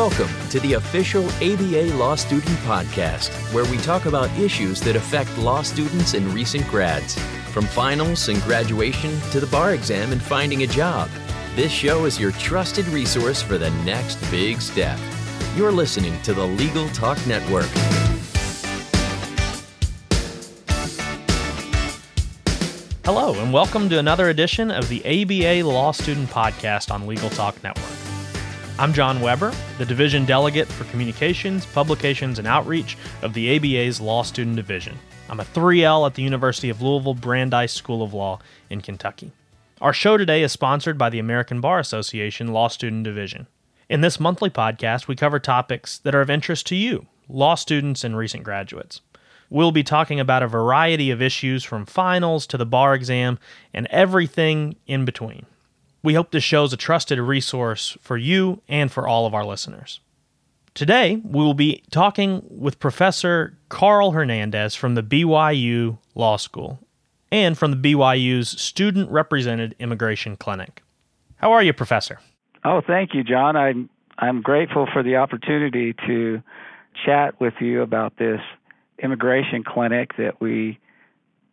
Welcome to the official ABA Law Student Podcast, where we talk about issues that affect law students and recent grads. From finals and graduation to the bar exam and finding a job, this show is your trusted resource for the next big step. You're listening to the Legal Talk Network. Hello, and welcome to another edition of the ABA Law Student Podcast on Legal Talk Network. I'm John Weber, the Division Delegate for Communications, Publications, and Outreach of the ABA's Law Student Division. I'm a 3L at the University of Louisville Brandeis School of Law in Kentucky. Our show today is sponsored by the American Bar Association Law Student Division. In this monthly podcast, we cover topics that are of interest to you, law students and recent graduates. We'll be talking about a variety of issues from finals to the bar exam and everything in between. We hope this show is a trusted resource for you and for all of our listeners. Today, we will be talking with Professor Carl Hernandez from the BYU Law School and from the BYU's Student Represented Immigration Clinic. How are you, Professor? Oh, thank you, John. I'm I'm grateful for the opportunity to chat with you about this immigration clinic that we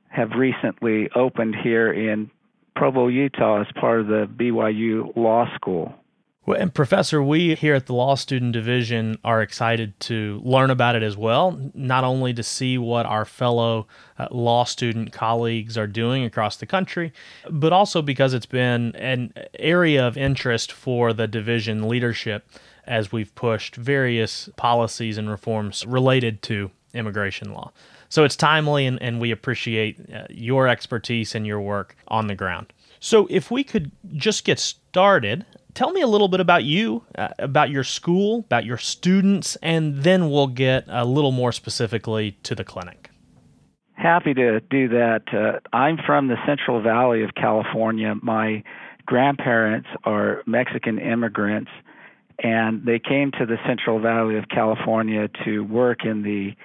have recently opened here in Provo, Utah, as part of the BYU Law School. Well, and Professor, we here at the Law Student Division are excited to learn about it as well, not only to see what our fellow uh, law student colleagues are doing across the country, but also because it's been an area of interest for the division leadership as we've pushed various policies and reforms related to immigration law. So it's timely, and, and we appreciate uh, your expertise and your work on the ground. So, if we could just get started, tell me a little bit about you, uh, about your school, about your students, and then we'll get a little more specifically to the clinic. Happy to do that. Uh, I'm from the Central Valley of California. My grandparents are Mexican immigrants, and they came to the Central Valley of California to work in the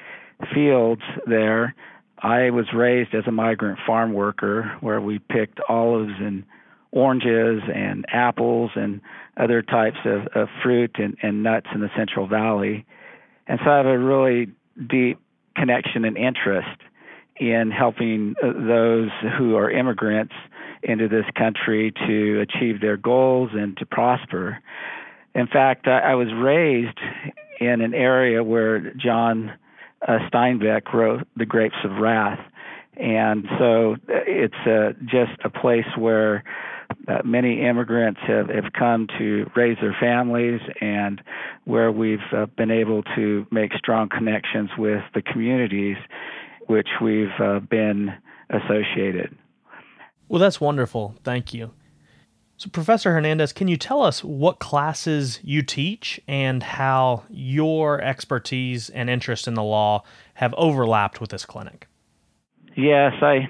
fields there. I was raised as a migrant farm worker where we picked olives and oranges and apples and other types of, of fruit and, and nuts in the Central Valley. And so I have a really deep connection and interest in helping uh, those who are immigrants into this country to achieve their goals and to prosper. In fact, I, I was raised in an area where John uh, Steinbeck wrote The Grapes of Wrath. And so uh, it's uh, just a place where uh, many immigrants have, have come to raise their families and where we've uh, been able to make strong connections with the communities which we've uh, been associated. Well, that's wonderful. Thank you. So, Professor Hernandez, can you tell us what classes you teach and how your expertise and interest in the law have overlapped with this clinic? Yes, I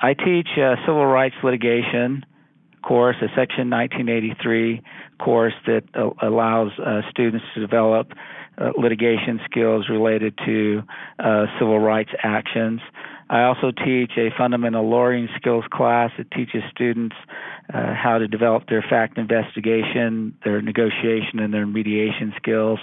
I teach a civil rights litigation course, a Section 1983 course that uh, allows uh, students to develop uh, litigation skills related to uh, civil rights actions. I also teach a fundamental lawyering skills class that teaches students uh, how to develop their fact investigation, their negotiation, and their mediation skills.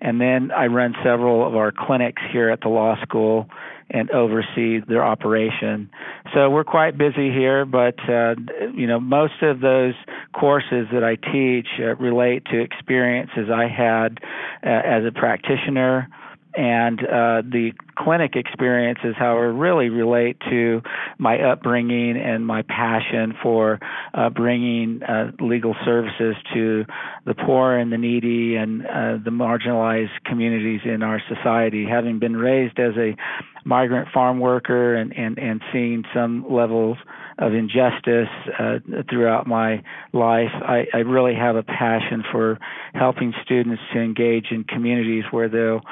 And then I run several of our clinics here at the law school and oversee their operation. So we're quite busy here, but uh, you know most of those courses that I teach uh, relate to experiences I had uh, as a practitioner and uh, the clinic experiences, however, really relate to my upbringing and my passion for uh, bringing uh, legal services to the poor and the needy and uh, the marginalized communities in our society. Having been raised as a migrant farm worker and, and, and seeing some levels of injustice uh, throughout my life. I, I really have a passion for helping students to engage in communities where they'll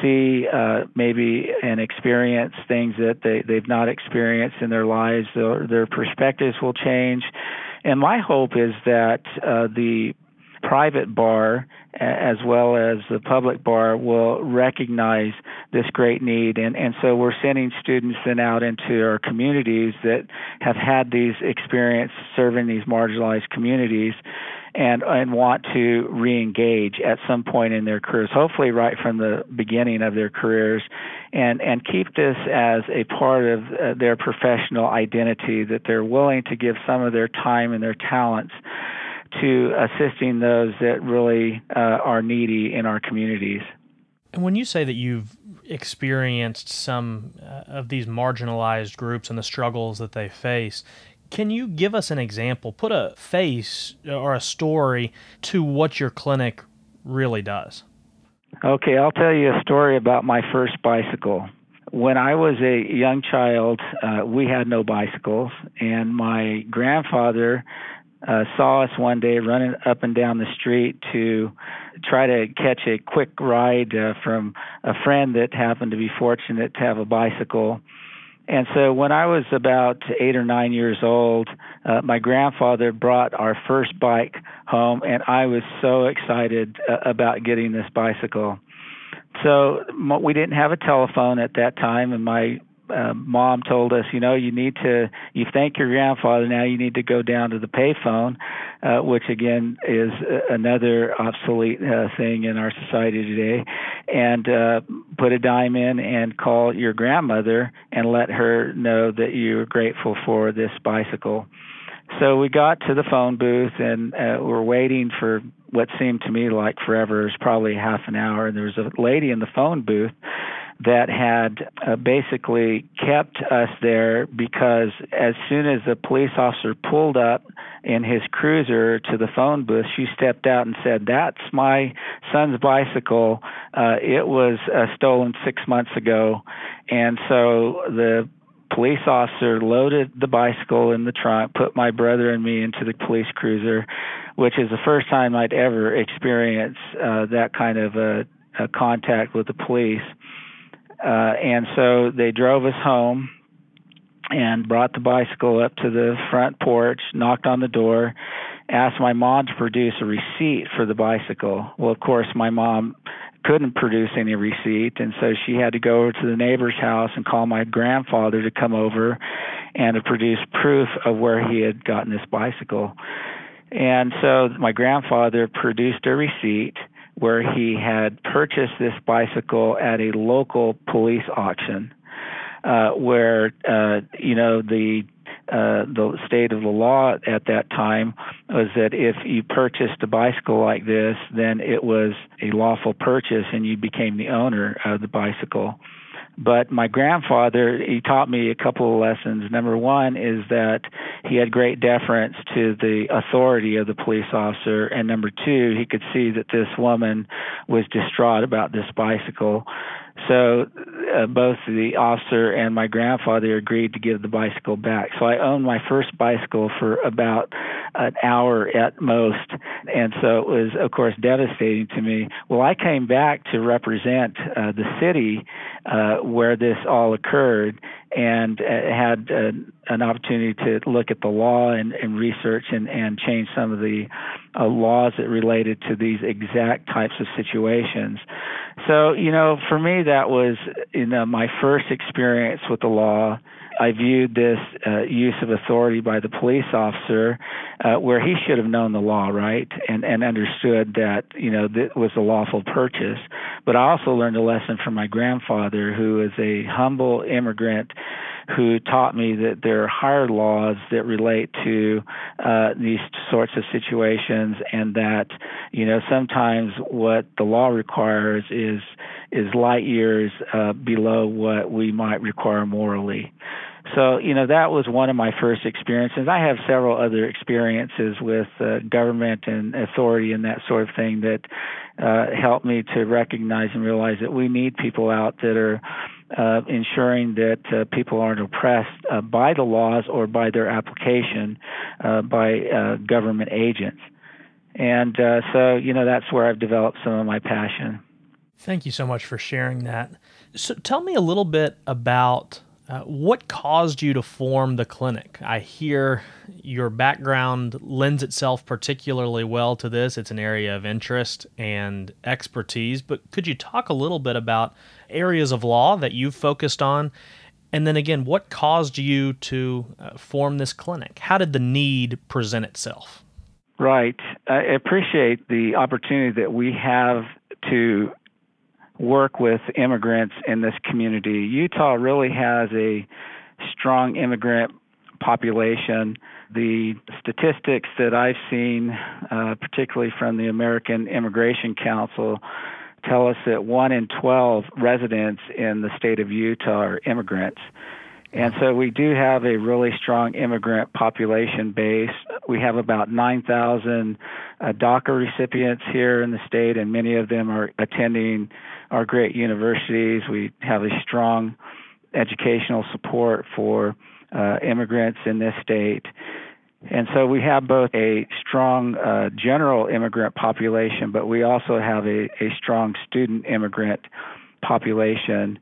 see uh, maybe and experience things that they, they've not experienced in their lives. Their, their perspectives will change. And my hope is that uh, the private bar as well as the public bar will recognize this great need and and so we're sending students then out into our communities that have had these experience serving these marginalized communities and and want to re-engage at some point in their careers, hopefully right from the beginning of their careers, and and keep this as a part of uh, their professional identity that they're willing to give some of their time and their talents to assisting those that really uh, are needy in our communities. And when you say that you've experienced some uh, of these marginalized groups and the struggles that they face, can you give us an example, put a face or a story to what your clinic really does? Okay, I'll tell you a story about my first bicycle. When I was a young child, uh, we had no bicycles, and my grandfather uh, saw us one day running up and down the street to try to catch a quick ride uh, from a friend that happened to be fortunate to have a bicycle. And so when I was about eight or nine years old, uh, my grandfather brought our first bike home, and I was so excited uh, about getting this bicycle. So we didn't have a telephone at that time, and my uh, mom told us, you know, you need to, you thank your grandfather now, you need to go down to the payphone, uh, which again is another obsolete uh, thing in our society today, and uh, put a dime in and call your grandmother and let her know that you're grateful for this bicycle. So we got to the phone booth and uh, we're waiting for what seemed to me like forever. It was probably half an hour, and there was a lady in the phone booth that had uh, basically kept us there because as soon as the police officer pulled up in his cruiser to the phone booth, she stepped out and said, "That's my son's bicycle. Uh, it was uh, stolen six months ago," and so the police officer loaded the bicycle in the trunk, put my brother and me into the police cruiser, which is the first time I'd ever experienced uh, that kind of a, a contact with the police. Uh, and so they drove us home and brought the bicycle up to the front porch, knocked on the door, asked my mom to produce a receipt for the bicycle. Well, of course, my mom couldn't produce any receipt, and so she had to go over to the neighbor's house and call my grandfather to come over and to produce proof of where he had gotten this bicycle. And so my grandfather produced a receipt where he had purchased this bicycle at a local police auction, uh, where uh, you know the uh, the state of the law at that time was that if you purchased a bicycle like this, then it was a lawful purchase and you became the owner of the bicycle. But my grandfather, he taught me a couple of lessons. Number one is that he had great deference to the authority of the police officer. And number two, he could see that this woman was distraught about this bicycle. So uh, both the officer and my grandfather agreed to give the bicycle back. So I owned my first bicycle for about an hour at most, and so it was, of course, devastating to me. Well, I came back to represent uh, the city uh, where this all occurred, and uh, had uh, an opportunity to look at the law and, and research and, and change some of the uh, laws that related to these exact types of situations. So, you know, for me, that was you know my first experience with the law. I viewed this uh, use of authority by the police officer, uh, where he should have known the law, right, and and understood that you know that was a lawful purchase. But I also learned a lesson from my grandfather, who is a humble immigrant who taught me that there are higher laws that relate to uh, these sorts of situations, and that you know sometimes what the law requires is is light years uh, below what we might require morally. So, you know, that was one of my first experiences. I have several other experiences with uh, government and authority and that sort of thing that uh, helped me to recognize and realize that we need people out that are uh, ensuring that uh, people aren't oppressed uh, by the laws or by their application uh, by uh, government agents. And uh, so, you know, that's where I've developed some of my passion. Thank you so much for sharing that. So, tell me a little bit about uh, what caused you to form the clinic? I hear your background lends itself particularly well to this. It's an area of interest and expertise, but could you talk a little bit about areas of law that you've focused on? And then again, what caused you to uh, form this clinic? How did the need present itself? Right. I appreciate the opportunity that we have to work with immigrants in this community. Utah really has a strong immigrant population. The statistics that I've seen, uh, particularly from the American Immigration Council, tell us that one in 12 residents in the state of Utah are immigrants. And so we do have a really strong immigrant population base. We have about 9,000 uh, DACA recipients here in the state, and many of them are attending our great universities. We have a strong educational support for uh, immigrants in this state. And so we have both a strong uh, general immigrant population, but we also have a, a strong student immigrant population.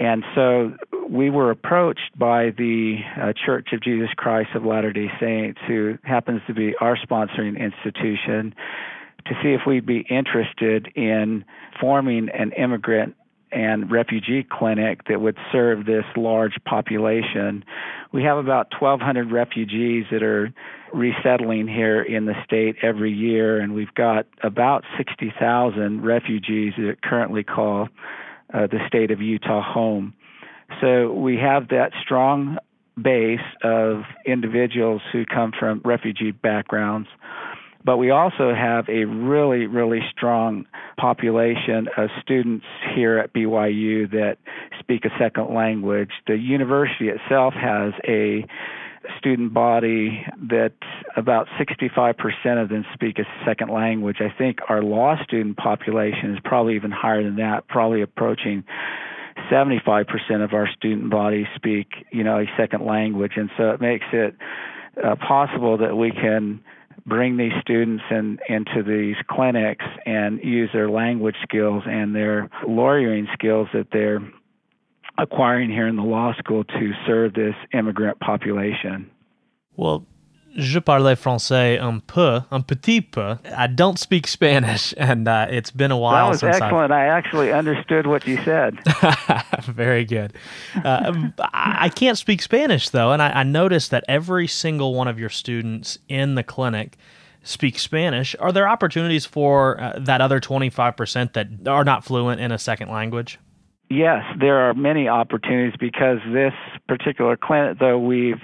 And so we were approached by the uh, Church of Jesus Christ of Latter day Saints, who happens to be our sponsoring institution, to see if we'd be interested in forming an immigrant and refugee clinic that would serve this large population. We have about 1,200 refugees that are resettling here in the state every year, and we've got about 60,000 refugees that currently call uh, the state of Utah home. So we have that strong base of individuals who come from refugee backgrounds. But we also have a really, really strong population of students here at BYU that speak a second language. The university itself has a student body that about 65% of them speak a second language. I think our law student population is probably even higher than that, probably approaching 75% of our student body speak, you know, a second language. And so it makes it uh, possible that we can bring these students in, into these clinics and use their language skills and their lawyering skills that they're acquiring here in the law school to serve this immigrant population. Well, je parle français un peu, un petit peu. I don't speak Spanish, and uh, it's been a while. That was since excellent. I've... I actually understood what you said. Very good. Uh, I can't speak Spanish though, and I, I noticed that every single one of your students in the clinic speak Spanish. Are there opportunities for uh, that other twenty five percent that are not fluent in a second language? Yes, there are many opportunities because this particular clinic, though we've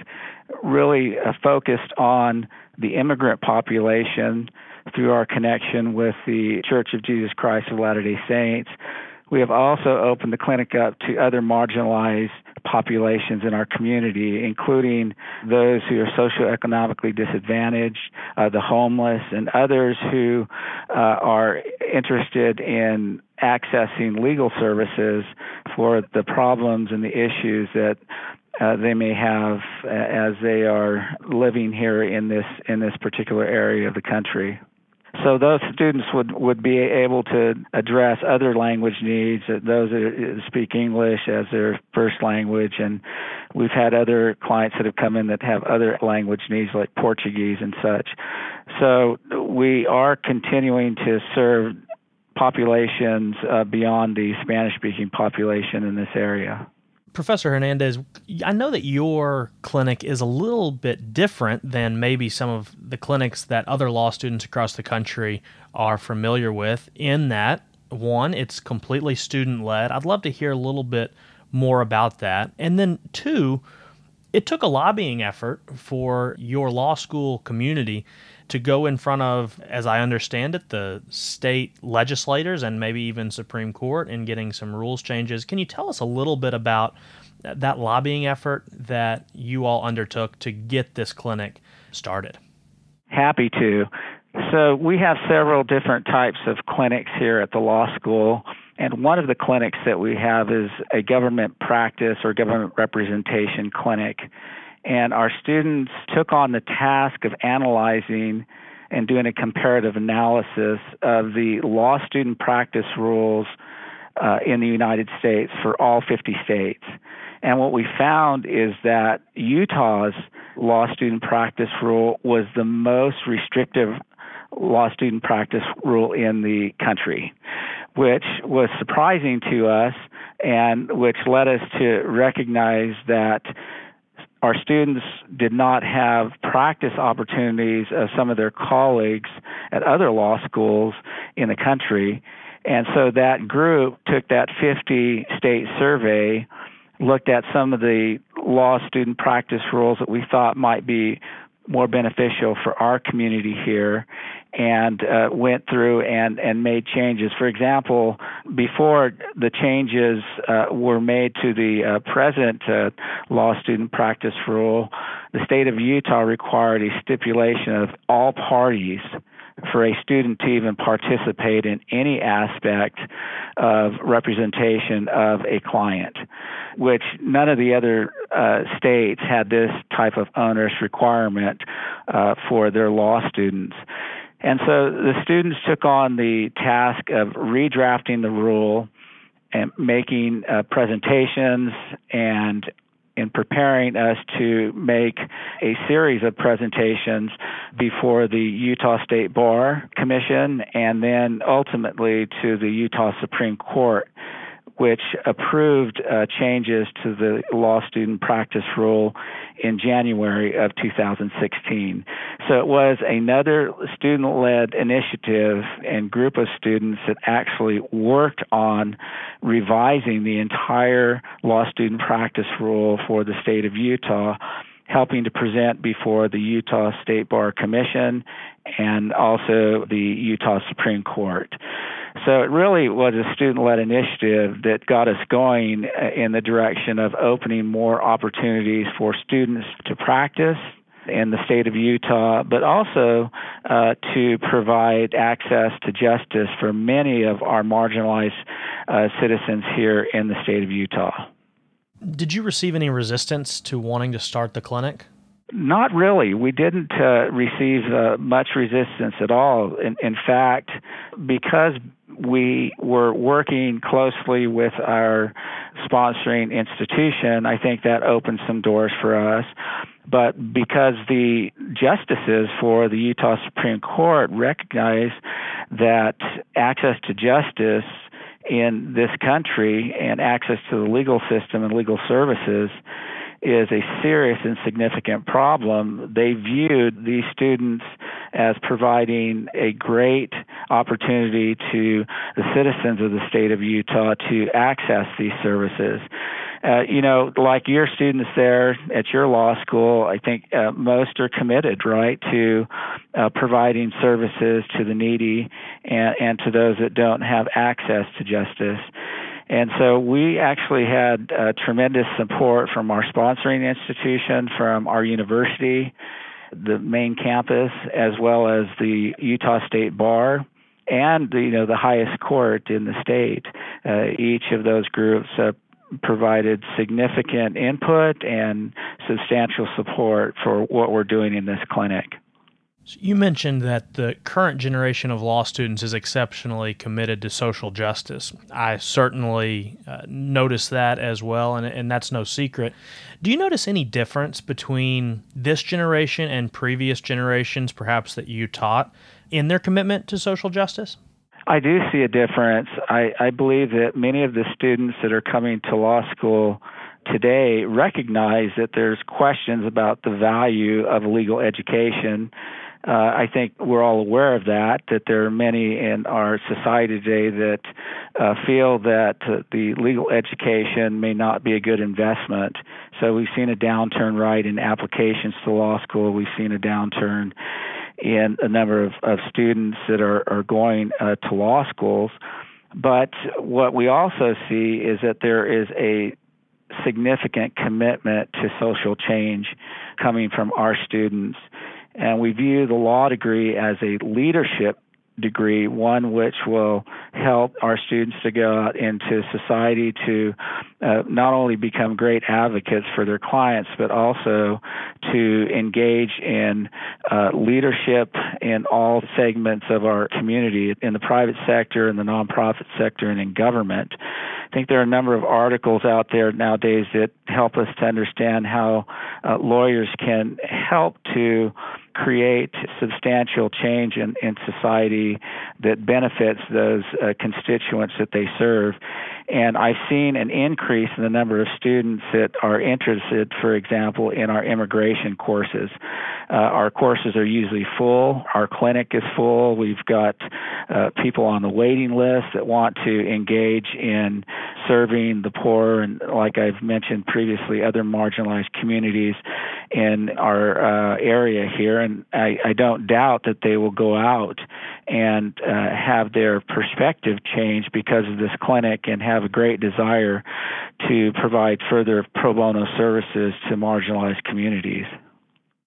really uh, focused on the immigrant population through our connection with the Church of Jesus Christ of Latter day Saints. We have also opened the clinic up to other marginalized populations in our community, including those who are socioeconomically disadvantaged, uh, the homeless, and others who uh, are interested in accessing legal services for the problems and the issues that uh, they may have uh, as they are living here in this in this particular area of the country. So those students would, would be able to address other language needs, uh, those that speak English as their first language, and we've had other clients that have come in that have other language needs like Portuguese and such. So we are continuing to serve populations uh, beyond the Spanish-speaking population in this area. Professor Hernandez, I know that your clinic is a little bit different than maybe some of the clinics that other law students across the country are familiar with, in that, one, it's completely student led. I'd love to hear a little bit more about that. And then, two, it took a lobbying effort for your law school community to go in front of, as I understand it, the state legislators and maybe even Supreme Court in getting some rules changes. Can you tell us a little bit about that lobbying effort that you all undertook to get this clinic started? Happy to. So, we have several different types of clinics here at the law school. And one of the clinics that we have is a government practice or government representation clinic. And our students took on the task of analyzing and doing a comparative analysis of the law student practice rules uh, in the United States for all 50 states. And what we found is that Utah's law student practice rule was the most restrictive law student practice rule in the country, which was surprising to us and which led us to recognize that our students did not have practice opportunities of some of their colleagues at other law schools in the country. And so that group took that 50 state survey, looked at some of the law student practice rules that we thought might be more beneficial for our community here and uh, went through and, and made changes. For example, before the changes uh, were made to the uh, present uh, law student practice rule, the state of Utah required a stipulation of all parties for a student to even participate in any aspect of representation of a client, which none of the other uh, states had this type of onerous requirement uh, for their law students. And so the students took on the task of redrafting the rule and making uh, presentations and in preparing us to make a series of presentations before the Utah State Bar Commission and then ultimately to the Utah Supreme Court which approved uh, changes to the law student practice rule in January of 2016. So it was another student led initiative and group of students that actually worked on revising the entire law student practice rule for the state of Utah helping to present before the Utah State Bar Commission and also the Utah Supreme Court. So it really was a student led initiative that got us going uh, in the direction of opening more opportunities for students to practice in the state of Utah, but also uh, to provide access to justice for many of our marginalized uh, citizens here in the state of Utah. Did you receive any resistance to wanting to start the clinic? Not really. We didn't uh, receive uh, much resistance at all. In, in fact, because we were working closely with our sponsoring institution, I think that opened some doors for us. But because the justices for the Utah Supreme Court recognize that access to justice in this country and access to the legal system and legal services is a serious and significant problem. They viewed these students as providing a great opportunity to the citizens of the state of Utah to access these services. Uh, you know, like your students there at your law school, I think uh, most are committed, right, to uh, providing services to the needy and, and to those that don't have access to justice. And so we actually had uh, tremendous support from our sponsoring institution, from our university, the main campus, as well as the Utah State Bar and you know the highest court in the state. Uh, each of those groups uh, provided significant input and substantial support for what we're doing in this clinic. So you mentioned that the current generation of law students is exceptionally committed to social justice. I certainly uh, notice that as well, and, and that's no secret. Do you notice any difference between this generation and previous generations, perhaps that you taught, in their commitment to social justice? I do see a difference. I, I believe that many of the students that are coming to law school today recognize that there's questions about the value of legal education uh, I think we're all aware of that, that there are many in our society today that uh, feel that uh, the legal education may not be a good investment. So we've seen a downturn, right, in applications to law school. We've seen a downturn in a number of, of students that are, are going uh, to law schools. But what we also see is that there is a significant commitment to social change coming from our students. And we view the law degree as a leadership degree, one which will help our students to go out into society to uh, not only become great advocates for their clients, but also to engage in uh, leadership in all segments of our community, in the private sector, in the nonprofit sector, and in government. I think there are a number of articles out there nowadays that help us to understand how uh, lawyers can help to create substantial change in, in society that benefits those uh, constituents that they serve. And I've seen an increase in the number of students that are interested, for example, in our immigration courses. Uh, our courses are usually full. Our clinic is full. We've got uh, people on the waiting list that want to engage in serving the poor and, like I've mentioned previously, other marginalized communities in our uh, area here. And I, I don't doubt that they will go out and uh, have their perspective change because of this clinic and have a great desire to provide further pro bono services to marginalized communities.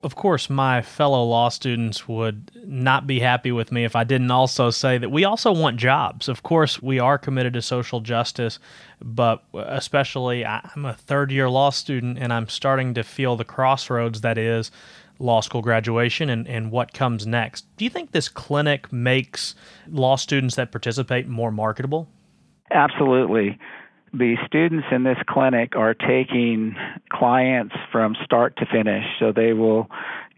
Of course, my fellow law students would not be happy with me if I didn't also say that we also want jobs. Of course, we are committed to social justice, but especially I'm a third year law student and I'm starting to feel the crossroads that is law school graduation and, and what comes next. Do you think this clinic makes law students that participate more marketable? Absolutely. The students in this clinic are taking clients from start to finish. So they will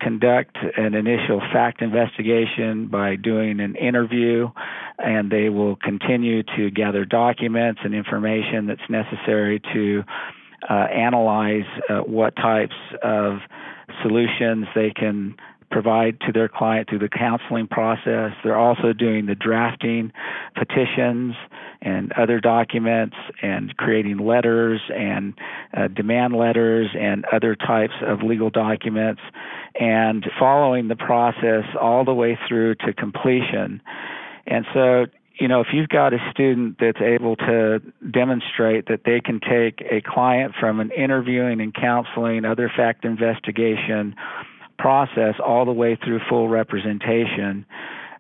conduct an initial fact investigation by doing an interview, and they will continue to gather documents and information that's necessary to uh, analyze uh, what types of solutions they can provide to their client through the counseling process. They're also doing the drafting petitions and other documents and creating letters and uh, demand letters and other types of legal documents and following the process all the way through to completion. And so you know, if you've got a student that's able to demonstrate that they can take a client from an interviewing and counseling, other fact investigation process all the way through full representation,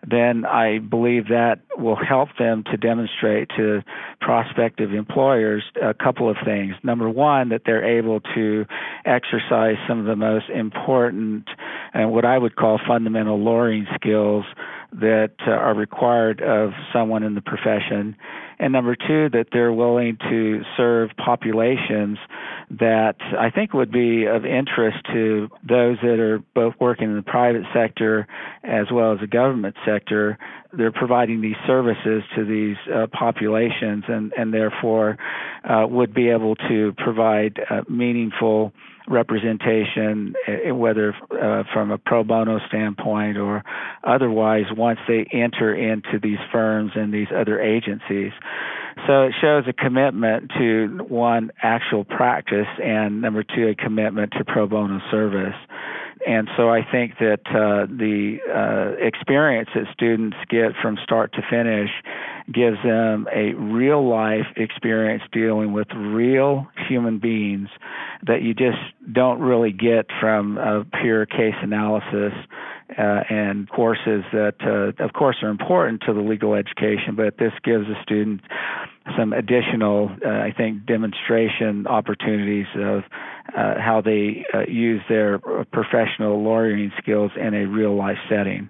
then I believe that will help them to demonstrate to prospective employers a couple of things. Number one, that they're able to exercise some of the most important and what I would call fundamental lawyering skills that uh, are required of someone in the profession. And number two, that they're willing to serve populations that I think would be of interest to those that are both working in the private sector as well as the government sector. They're providing these services to these uh, populations and, and therefore uh, would be able to provide uh, meaningful representation, eh, whether uh, from a pro bono standpoint or otherwise, once they enter into these firms and these other agencies. So it shows a commitment to one, actual practice, and number two, a commitment to pro bono service. And so I think that uh, the uh, experience that students get from start to finish gives them a real life experience dealing with real human beings that you just don't really get from a pure case analysis uh, and courses that, uh, of course, are important to the legal education, but this gives a student some additional, uh, I think, demonstration opportunities of uh, how they uh, use their professional lawyering skills in a real life setting.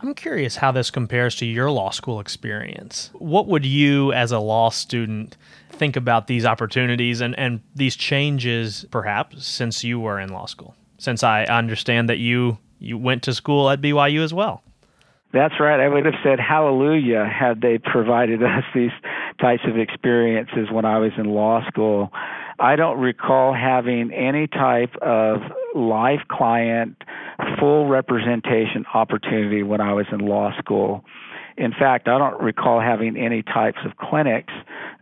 I'm curious how this compares to your law school experience. What would you, as a law student, think about these opportunities and, and these changes, perhaps, since you were in law school? Since I understand that you you went to school at BYU as well. That's right. I would have said hallelujah had they provided us these types of experiences when I was in law school. I don't recall having any type of live client full representation opportunity when I was in law school. In fact, I don't recall having any types of clinics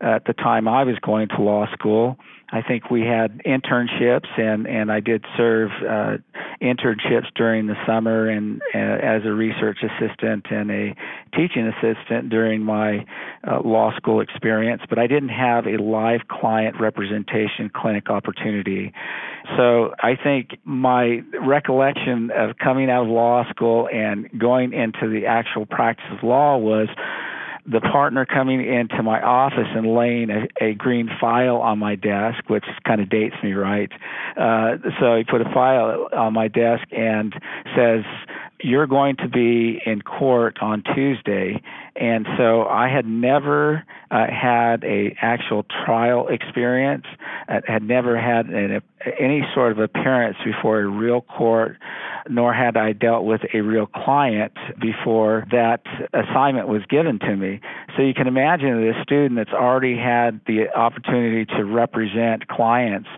at the time I was going to law school. I think we had internships, and and I did serve uh, internships during the summer, and uh, as a research assistant and a teaching assistant during my uh, law school experience. But I didn't have a live client representation clinic opportunity. So I think my recollection of coming out of law school and going into the actual practice of law was the partner coming into my office and laying a, a green file on my desk, which kind of dates me, right? Uh, so he put a file on my desk and says, you're going to be in court on Tuesday. And so I had never uh, had a actual trial experience, uh, had never had an, any sort of appearance before a real court, nor had I dealt with a real client before that assignment was given to me. So you can imagine a student that's already had the opportunity to represent clients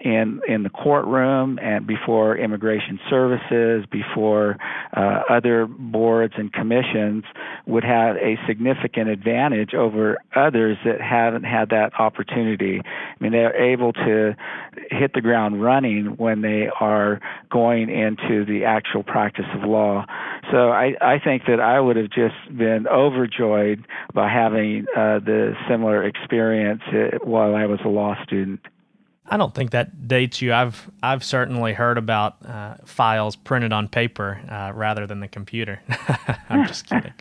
in in the courtroom and before immigration services, before uh, other boards and commissions, would have a significant advantage over others that haven't had that opportunity. I mean, they're able to hit the ground running when they are going into the actual practice of law. So I, I think that I would have just been overjoyed by having uh, the similar experience uh, while I was a law student. I don't think that dates you. I've I've certainly heard about uh, files printed on paper uh, rather than the computer. I'm just kidding.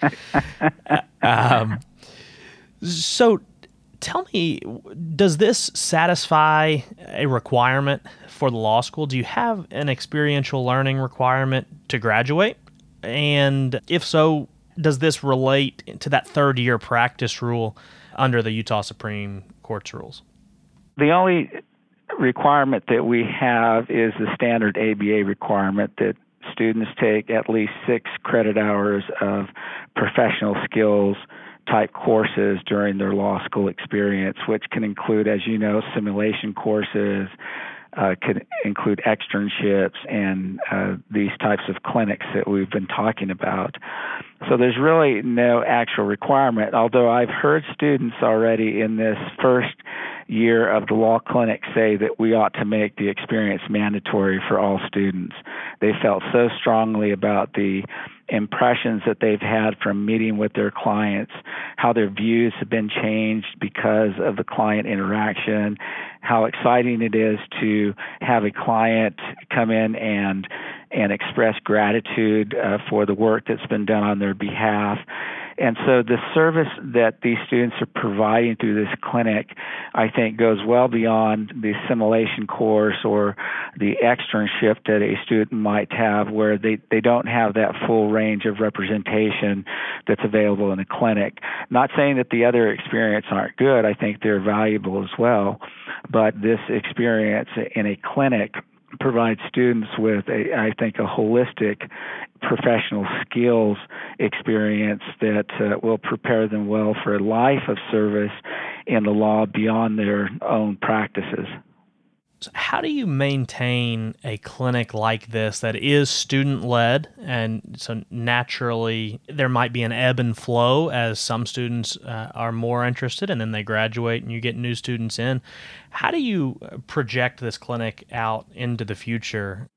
um, so, tell me, does this satisfy a requirement for the law school? Do you have an experiential learning requirement to graduate? And if so, does this relate to that third year practice rule under the Utah Supreme Court's rules? The only requirement that we have is the standard ABA requirement that students take at least six credit hours of professional skills type courses during their law school experience, which can include, as you know, simulation courses, uh, include externships and uh, these types of clinics that we've been talking about. So there's really no actual requirement, although I've heard students already in this first year of the law clinic say that we ought to make the experience mandatory for all students. They felt so strongly about the impressions that they've had from meeting with their clients, how their views have been changed because of the client interaction, how exciting it is to have a client come in and and express gratitude uh, for the work that's been done on their behalf and so the service that these students are providing through this clinic, I think, goes well beyond the simulation course or the externship that a student might have where they, they don't have that full range of representation that's available in a clinic. Not saying that the other experience aren't good, I think they're valuable as well. But this experience in a clinic provide students with a I think a holistic professional skills experience that uh, will prepare them well for a life of service in the law beyond their own practices. So how do you maintain a clinic like this that is student led? And so naturally, there might be an ebb and flow as some students uh, are more interested and then they graduate and you get new students in. How do you uh, project this clinic out into the future?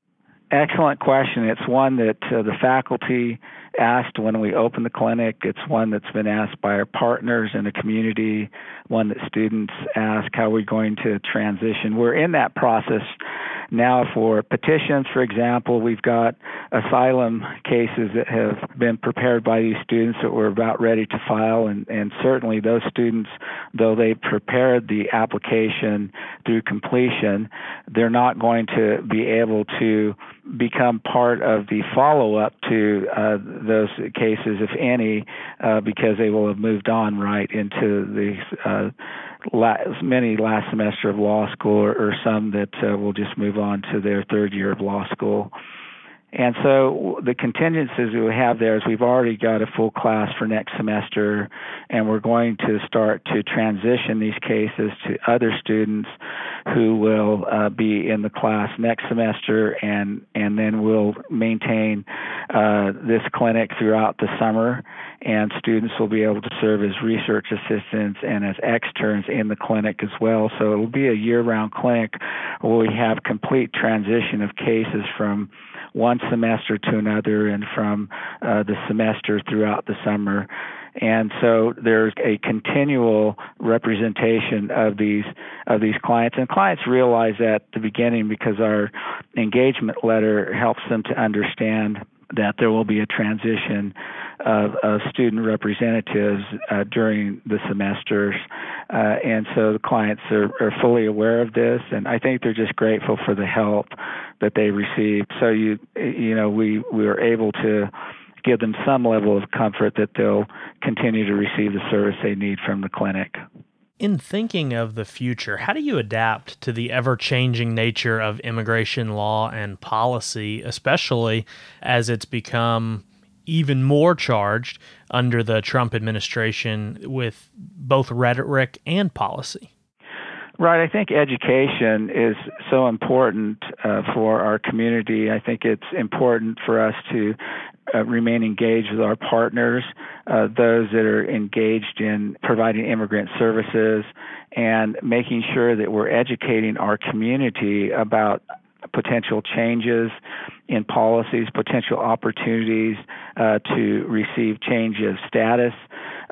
Excellent question. It's one that uh, the faculty asked when we opened the clinic. It's one that's been asked by our partners in the community, one that students ask how we're going to transition. We're in that process now for petitions, for example. We've got asylum cases that have been prepared by these students that we're about ready to file, and, and certainly those students, though they prepared the application through completion, they're not going to be able to become part of the follow up to uh, those cases, if any, uh, because they will have moved on right into the uh, last, many last semester of law school, or, or some that uh, will just move on to their third year of law school. And so the contingencies we have there is we've already got a full class for next semester, and we're going to start to transition these cases to other students who will uh, be in the class next semester, and and then we'll maintain uh, this clinic throughout the summer, and students will be able to serve as research assistants and as externs in the clinic as well. So it'll be a year-round clinic where we have complete transition of cases from one semester to another and from uh, the semester throughout the summer. And so there's a continual representation of these of these clients, and clients realize that at the beginning because our engagement letter helps them to understand that there will be a transition of, of student representatives uh, during the semesters. Uh, and so the clients are, are fully aware of this, and I think they're just grateful for the help that they receive. So you you know we we are able to give them some level of comfort that they'll continue to receive the service they need from the clinic. In thinking of the future, how do you adapt to the ever changing nature of immigration law and policy, especially as it's become even more charged under the Trump administration with both rhetoric and policy? Right. I think education is so important uh, for our community. I think it's important for us to uh, remain engaged with our partners, uh, those that are engaged in providing immigrant services, and making sure that we're educating our community about potential changes in policies, potential opportunities uh, to receive change of status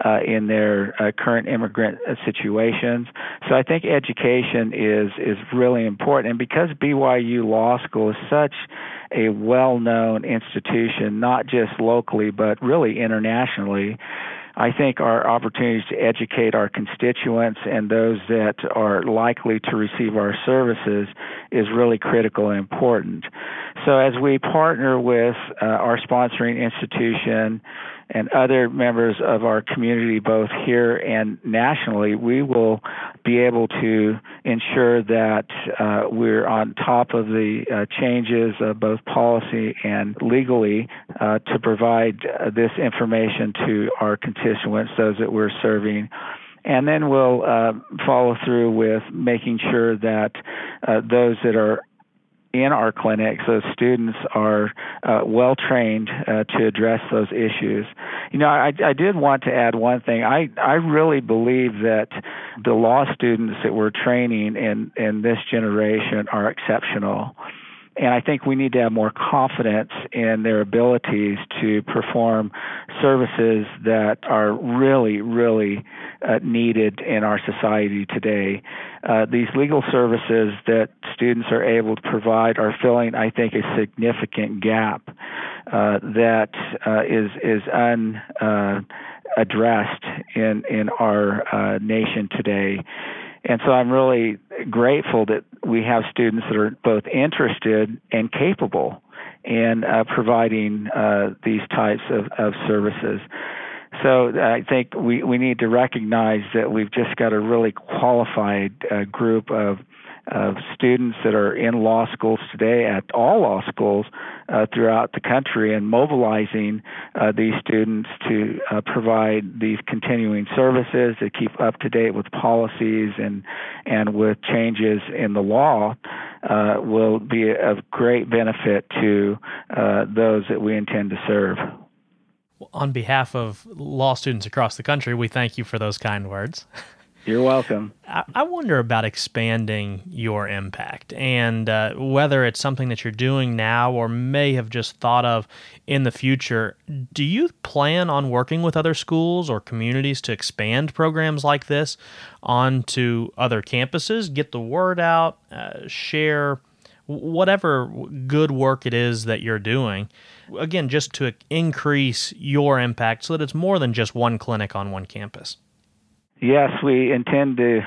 uh, in their uh, current immigrant situations. So I think education is is really important, and because BYU Law School is such a well-known institution, not just locally but really internationally. I think our opportunities to educate our constituents and those that are likely to receive our services is really critical and important. So, as we partner with uh, our sponsoring institution, and other members of our community, both here and nationally, we will be able to ensure that uh, we're on top of the uh, changes of both policy and legally uh, to provide uh, this information to our constituents, those that we're serving. And then we'll uh, follow through with making sure that uh, those that are in our clinics, those students are uh, well trained uh, to address those issues. You know, I, I did want to add one thing. I, I really believe that the law students that we're training in, in this generation are exceptional. And I think we need to have more confidence in their abilities to perform services that are really, really uh, needed in our society today. Uh, these legal services that students are able to provide are filling, I think, a significant gap uh, that uh, is is un uh, addressed in in our uh, nation today. And so I'm really grateful that we have students that are both interested and capable in uh, providing uh, these types of, of services. So I think we, we need to recognize that we've just got a really qualified uh, group of of students that are in law schools today at all law schools uh, throughout the country and mobilizing uh, these students to uh, provide these continuing services to keep up to date with policies and and with changes in the law uh, will be of great benefit to uh, those that we intend to serve. On behalf of law students across the country, we thank you for those kind words. You're welcome. I, I wonder about expanding your impact and uh, whether it's something that you're doing now or may have just thought of in the future. Do you plan on working with other schools or communities to expand programs like this onto other campuses, get the word out, uh, share whatever good work it is that you're doing? Again, just to increase your impact so that it's more than just one clinic on one campus yes, we intend to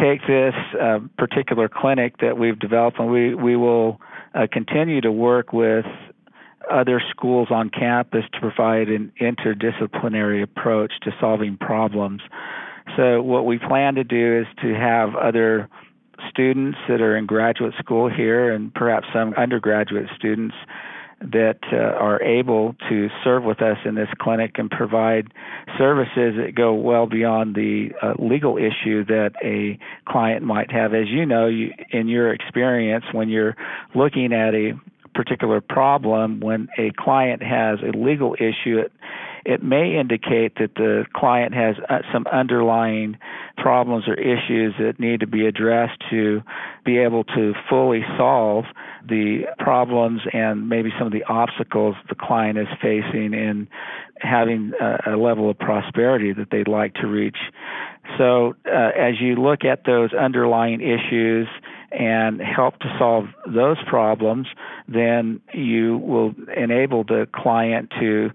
take this uh, particular clinic that we've developed, and we we will uh, continue to work with other schools on campus to provide an interdisciplinary approach to solving problems. So, what we plan to do is to have other students that are in graduate school here and perhaps some undergraduate students that uh, are able to serve with us in this clinic and provide services that go well beyond the uh, legal issue that a client might have. As you know, you, in your experience, when you're looking at a particular problem, when a client has a legal issue, it, it may indicate that the client has uh, some underlying problems or issues that need to be addressed to be able to fully solve the problems and maybe some of the obstacles the client is facing in having a, a level of prosperity that they'd like to reach. So, uh, as you look at those underlying issues and help to solve those problems, then you will enable the client to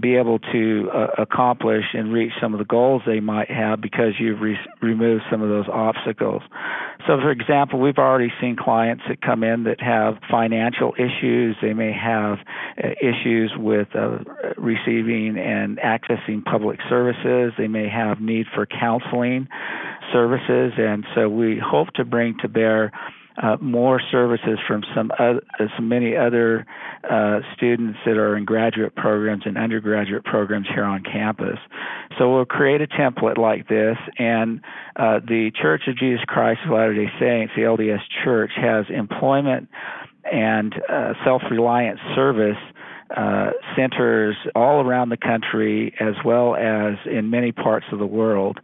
be able to uh, accomplish and reach some of the goals they might have because you've re- removed some of those obstacles. So, for example, we've already seen clients that come in that have financial issues. They may have uh, issues with uh, receiving and accessing public services. They may have need for counseling services. And so we hope to bring to bear uh, more services from some other, uh, many other uh, students that are in graduate programs and undergraduate programs here on campus. So we'll create a template like this, and uh, the Church of Jesus Christ of Latter-day Saints, the LDS Church, has employment and uh, self-reliant service. Uh, centers all around the country as well as in many parts of the world.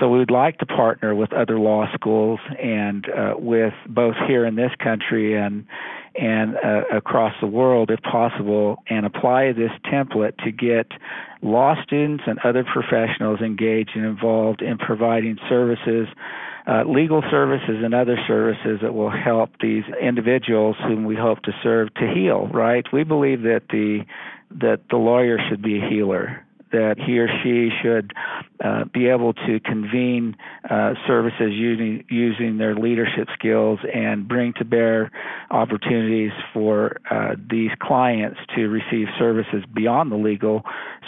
So we would like to partner with other law schools and uh, with both here in this country and and uh, across the world, if possible, and apply this template to get law students and other professionals engaged and involved in providing services, uh, legal services, and other services that will help these individuals whom we hope to serve to heal. Right? We believe that the that the lawyer should be a healer that he or she should uh, be able to convene uh, services using using their leadership skills and bring to bear opportunities for uh, these clients to receive services beyond the legal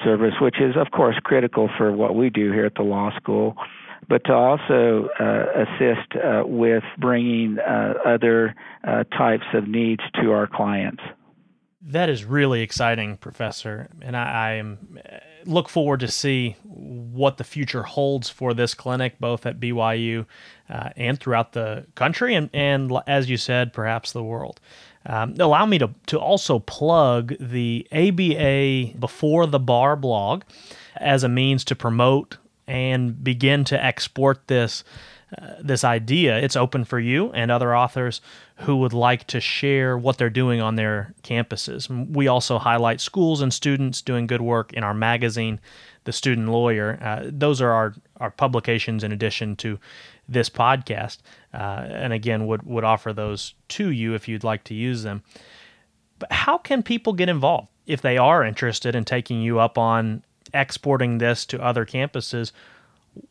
service, which is of course critical for what we do here at the law school but to also uh, assist uh, with bringing uh, other uh, types of needs to our clients. That is really exciting, Professor, and I, I am look forward to see what the future holds for this clinic, both at BYU uh, and throughout the country, and, and as you said, perhaps the world. Um, allow me to, to also plug the ABA Before the Bar blog as a means to promote and begin to export this this idea. It's open for you and other authors who would like to share what they're doing on their campuses. We also highlight schools and students doing good work in our magazine, The Student Lawyer. Uh, those are our, our publications in addition to this podcast. Uh, and again, would, would offer those to you if you'd like to use them. But how can people get involved if they are interested in taking you up on exporting this to other campuses?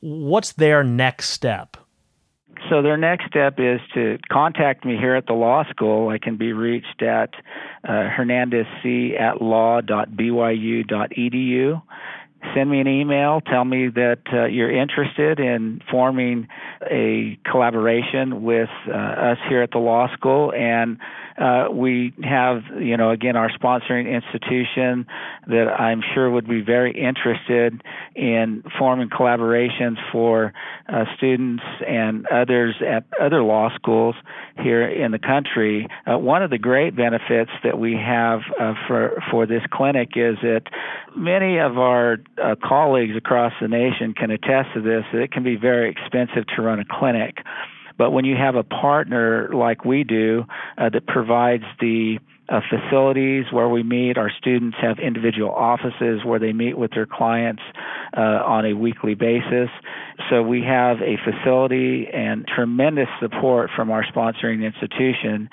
What's their next step? So their next step is to contact me here at the law school. I can be reached at uh, hernandezc at law.byu.edu. Send me an email. Tell me that uh, you're interested in forming a collaboration with uh, us here at the law school, and uh, we have, you know, again, our sponsoring institution that I'm sure would be very interested in forming collaborations for uh, students and others at other law schools here in the country. Uh, one of the great benefits that we have uh, for for this clinic is that many of our uh, colleagues across the nation can attest to this. It can be very expensive to run a clinic. But when you have a partner like we do uh, that provides the uh, facilities where we meet, our students have individual offices where they meet with their clients uh, on a weekly basis. So we have a facility and tremendous support from our sponsoring institution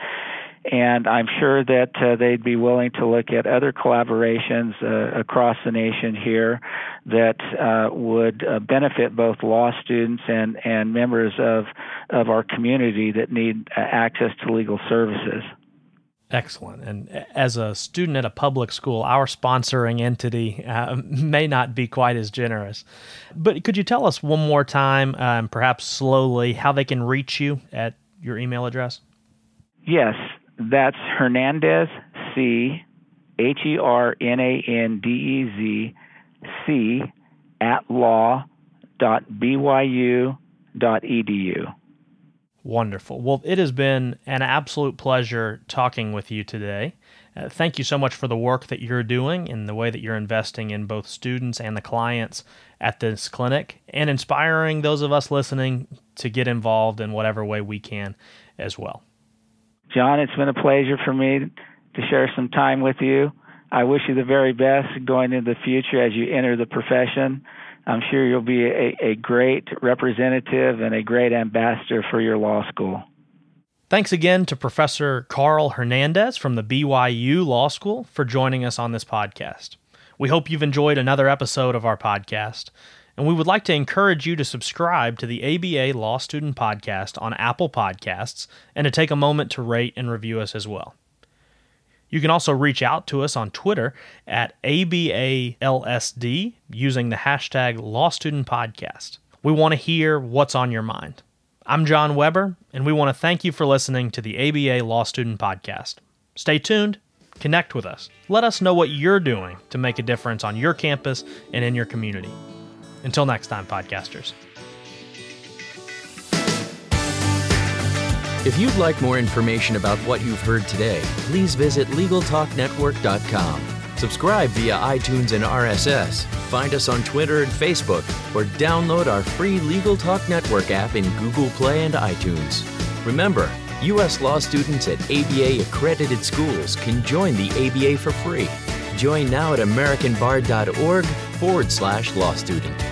and I'm sure that uh, they'd be willing to look at other collaborations uh, across the nation here that uh, would uh, benefit both law students and, and members of, of our community that need uh, access to legal services. Excellent. And as a student at a public school, our sponsoring entity uh, may not be quite as generous. But could you tell us one more time, um, perhaps slowly, how they can reach you at your email address? Yes, that's Hernandez C H E R N A N D E Z C at law dot byu dot edu. Wonderful. Well, it has been an absolute pleasure talking with you today. Uh, thank you so much for the work that you're doing and the way that you're investing in both students and the clients at this clinic and inspiring those of us listening to get involved in whatever way we can as well. John, it's been a pleasure for me to share some time with you. I wish you the very best going into the future as you enter the profession. I'm sure you'll be a, a great representative and a great ambassador for your law school. Thanks again to Professor Carl Hernandez from the BYU Law School for joining us on this podcast. We hope you've enjoyed another episode of our podcast, and we would like to encourage you to subscribe to the ABA Law Student Podcast on Apple Podcasts and to take a moment to rate and review us as well. You can also reach out to us on Twitter at ABALSD using the hashtag Law Student Podcast. We want to hear what's on your mind. I'm John Weber, and we want to thank you for listening to the ABA Law Student Podcast. Stay tuned, connect with us. Let us know what you're doing to make a difference on your campus and in your community. Until next time, podcasters. If you'd like more information about what you've heard today, please visit LegalTalkNetwork.com. Subscribe via iTunes and RSS. Find us on Twitter and Facebook, or download our free Legal Talk Network app in Google Play and iTunes. Remember, U.S. law students at ABA accredited schools can join the ABA for free. Join now at AmericanBar.org forward slash law student.